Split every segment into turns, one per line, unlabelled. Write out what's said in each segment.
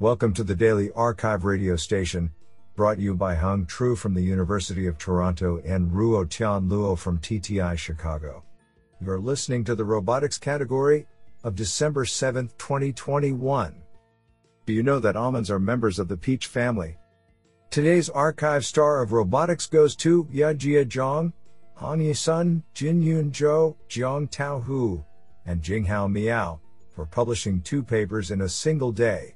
Welcome to the Daily arXiv radio station, brought you by Hung Tru from the University of Toronto and Ruo Tian Luo from TTI Chicago. You're listening to the robotics category of December 7, 2021. Do you know that almonds are members of the peach family? Today's arXiv star of robotics goes to Yajia Zhang, Hongyi Sun, Jin Yun Zhou, Jiang Tao Hu, and Jinghao Miao for publishing two papers in a single day.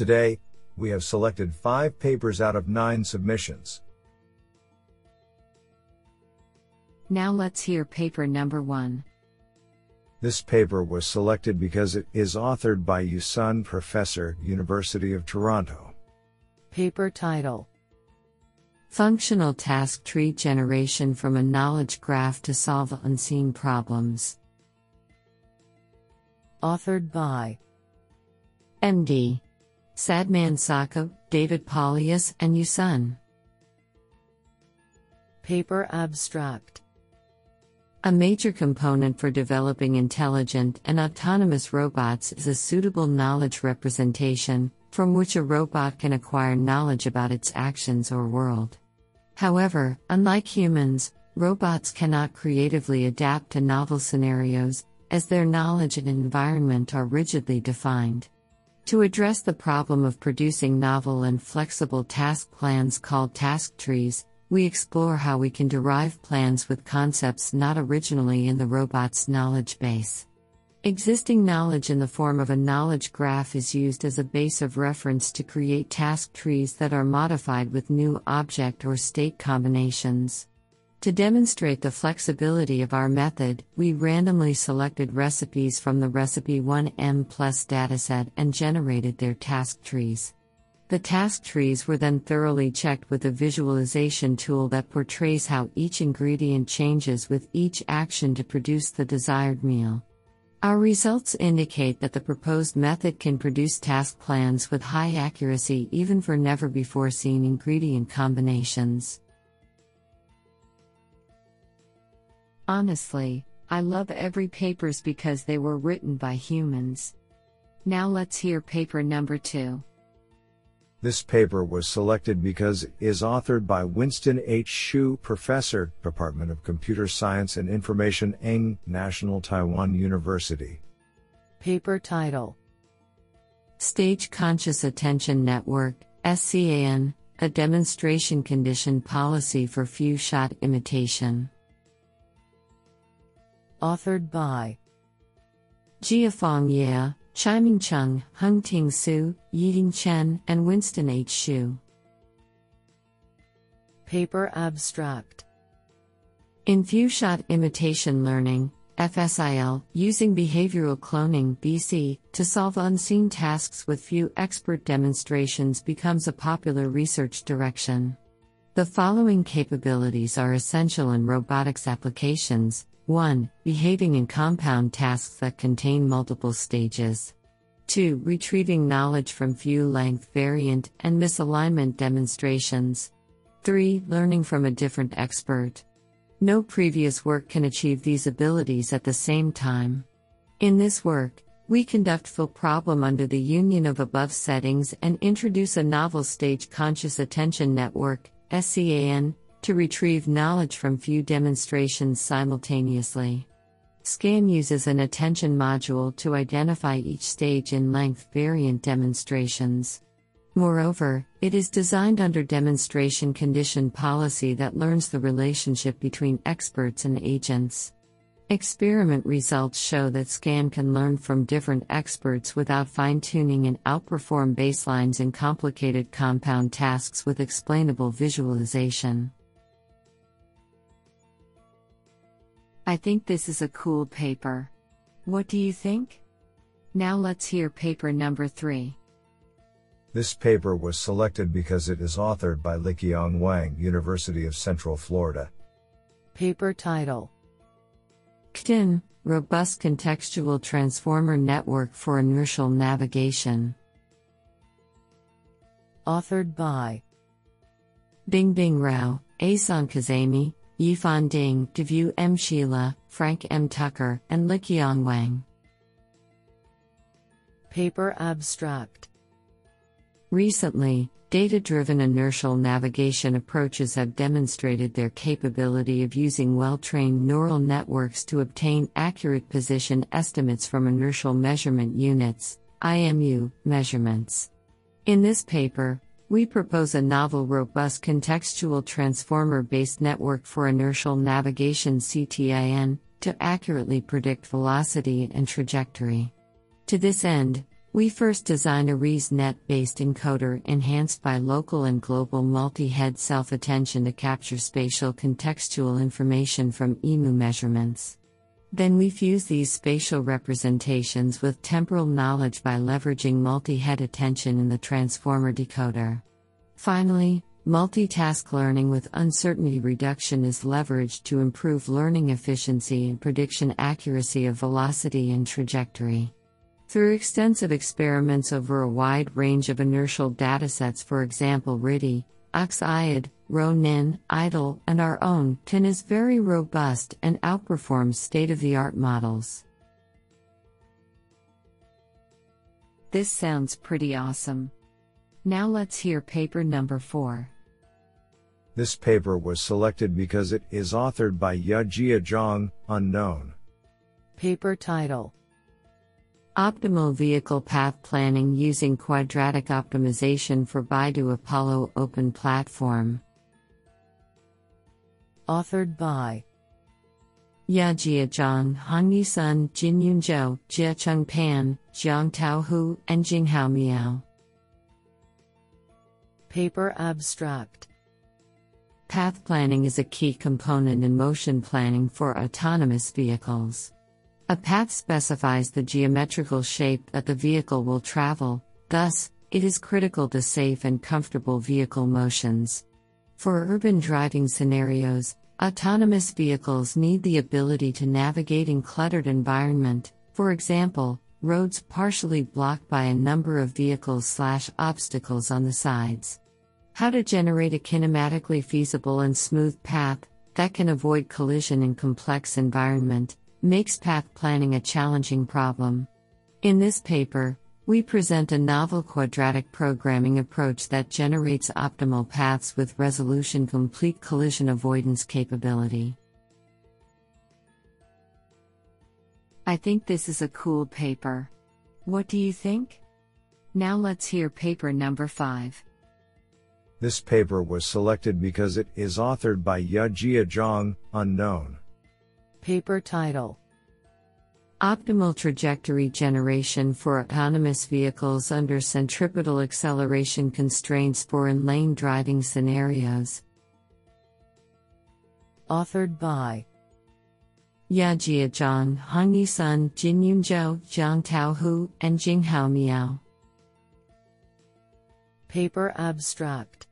Today, we have selected five papers out of nine submissions.
Now let's hear paper number one.
This paper was selected because it is authored by Yu Sun Professor, University of Toronto.
Paper title Functional Task Tree Generation from a Knowledge Graph to Solve Unseen Problems. Authored by MD Sadman Sakib, David Paulius, and Yu Sun. Paper Abstract A major component for developing intelligent and autonomous robots is a suitable knowledge representation, from which a robot can acquire knowledge about its actions or world. However, unlike humans, robots cannot creatively adapt to novel scenarios, as their knowledge and environment are rigidly defined. To address the problem of producing novel and flexible task plans called task trees, we explore how we can derive plans with concepts not originally in the robot's knowledge base. Existing knowledge in the form of a knowledge graph is used as a base of reference to create task trees that are modified with new object or state combinations. To demonstrate the flexibility of our method, we randomly selected recipes from the Recipe 1M Plus dataset and generated their task trees. The task trees were then thoroughly checked with a visualization tool that portrays how each ingredient changes with each action to produce the desired meal. Our results indicate that the proposed method can produce task plans with high accuracy even for never before seen ingredient combinations. Honestly, I love every papers because they were written by humans. Now let's hear paper number 2.
This paper was selected because it is authored by Winston H. Hsu, Professor, Department of Computer Science and Information, Eng, National Taiwan University.
Paper title Stage Conscious Attention Network, SCAN, a demonstration condition policy for few shot imitation authored by Jia-Fong Yeh, Chiming Chung, Hung Ting Su, Yi-Ting Chen, and Winston H. Hsu. Paper Abstract In few shot imitation learning, FSIL, using behavioral cloning BC to solve unseen tasks with few expert demonstrations becomes a popular research direction. The following capabilities are essential in robotics applications 1. Behaving in compound tasks that contain multiple stages. 2. Retrieving knowledge from few length variant and misalignment demonstrations. 3. Learning from a different expert. No previous work can achieve these abilities at the same time. In this work, we conduct full problem under the union of above settings and introduce a novel stage conscious attention network, SCAN, to retrieve knowledge from few demonstrations simultaneously. SCAN uses an attention module to identify each stage in length variant demonstrations. Moreover, it is designed under demonstration condition policy that learns the relationship between experts and agents. Experiment results show that SCAN can learn from different experts without fine tuning and outperform baselines in complicated compound tasks with explainable visualization. I think this is a cool paper. What do you think? Now let's hear paper number 3.
This paper was selected because it is authored by Liqiang Wang, University of Central Florida.
Paper title CTIN Robust Contextual Transformer Network for Inertial Navigation. Authored by Bingbing Rao, Ehsan Kazemi, Yifan Ding, Devu M. Shila, Frank M. Tucker, and Liqiang Wang. Paper Abstract Recently, data driven inertial navigation approaches have demonstrated their capability of using well trained neural networks to obtain accurate position estimates from inertial measurement units IMU, measurements. In this paper, we propose a novel robust contextual transformer based network for inertial navigation CTIN to accurately predict velocity and trajectory. To this end, we first design a ResNet based encoder enhanced by local and global multi head self attention to capture spatial contextual information from IMU measurements. Then we fuse these spatial representations with temporal knowledge by leveraging multi head attention in the transformer decoder. Finally, multitask learning with uncertainty reduction is leveraged to improve learning efficiency and prediction accuracy of velocity and trajectory. Through extensive experiments over a wide range of inertial datasets, for example, RIDI, OxIOD, RONIN, IDOL, and our own, TIN is very robust and outperforms state of the art models. This sounds pretty awesome. Now let's hear paper number 4.
This paper was selected because it is authored by Yajia Zhang, unknown.
Paper title Optimal Vehicle Path Planning Using Quadratic Optimization for Baidu Apollo Open Platform. Authored by Yajia Zhang, Hongyi Sun, Jinyun Zhou, Jiacheng Pan, Jiang Tao Hu, and Jinghao Miao. Paper Abstract Path planning is a key component in motion planning for autonomous vehicles. A path specifies the geometrical shape that the vehicle will travel, thus, it is critical to safe and comfortable vehicle motions. For urban driving scenarios, autonomous vehicles need the ability to navigate in cluttered environment, for example, roads partially blocked by a number of vehicles slash obstacles on the sides. How to generate a kinematically feasible and smooth path that can avoid collision in complex environment makes path planning a challenging problem. In this paper, we present a novel quadratic programming approach that generates optimal paths with resolution complete collision avoidance capability. I think this is a cool paper. What do you think? Now let's hear paper number 5.
This paper was selected because it is authored by Yajia Zhang, unknown.
Paper title Optimal trajectory generation for autonomous vehicles under centripetal acceleration constraints for in lane driving scenarios. Authored by Yajia Zhang, Hongyi Sun, Jinyun Zhou, Jiang Tao Hu, and Jinghao Miao. Paper Abstract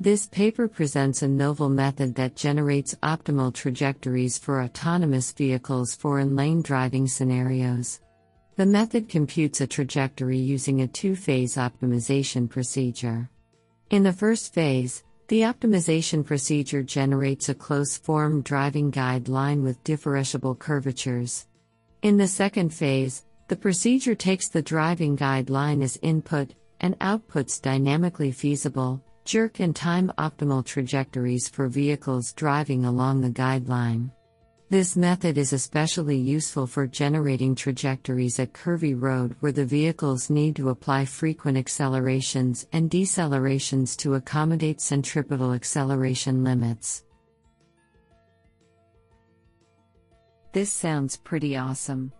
this paper presents a novel method that generates optimal trajectories for autonomous vehicles for in lane driving scenarios. The method computes a trajectory using a two phase optimization procedure. In the first phase, the optimization procedure generates a close form driving guideline with differentiable curvatures. In the second phase, the procedure takes the driving guideline as input and outputs dynamically feasible, jerk and time optimal trajectories for vehicles driving along the guideline. This method is especially useful for generating trajectories at curvy road where the vehicles need to apply frequent accelerations and decelerations to accommodate centripetal acceleration limits. This sounds pretty awesome.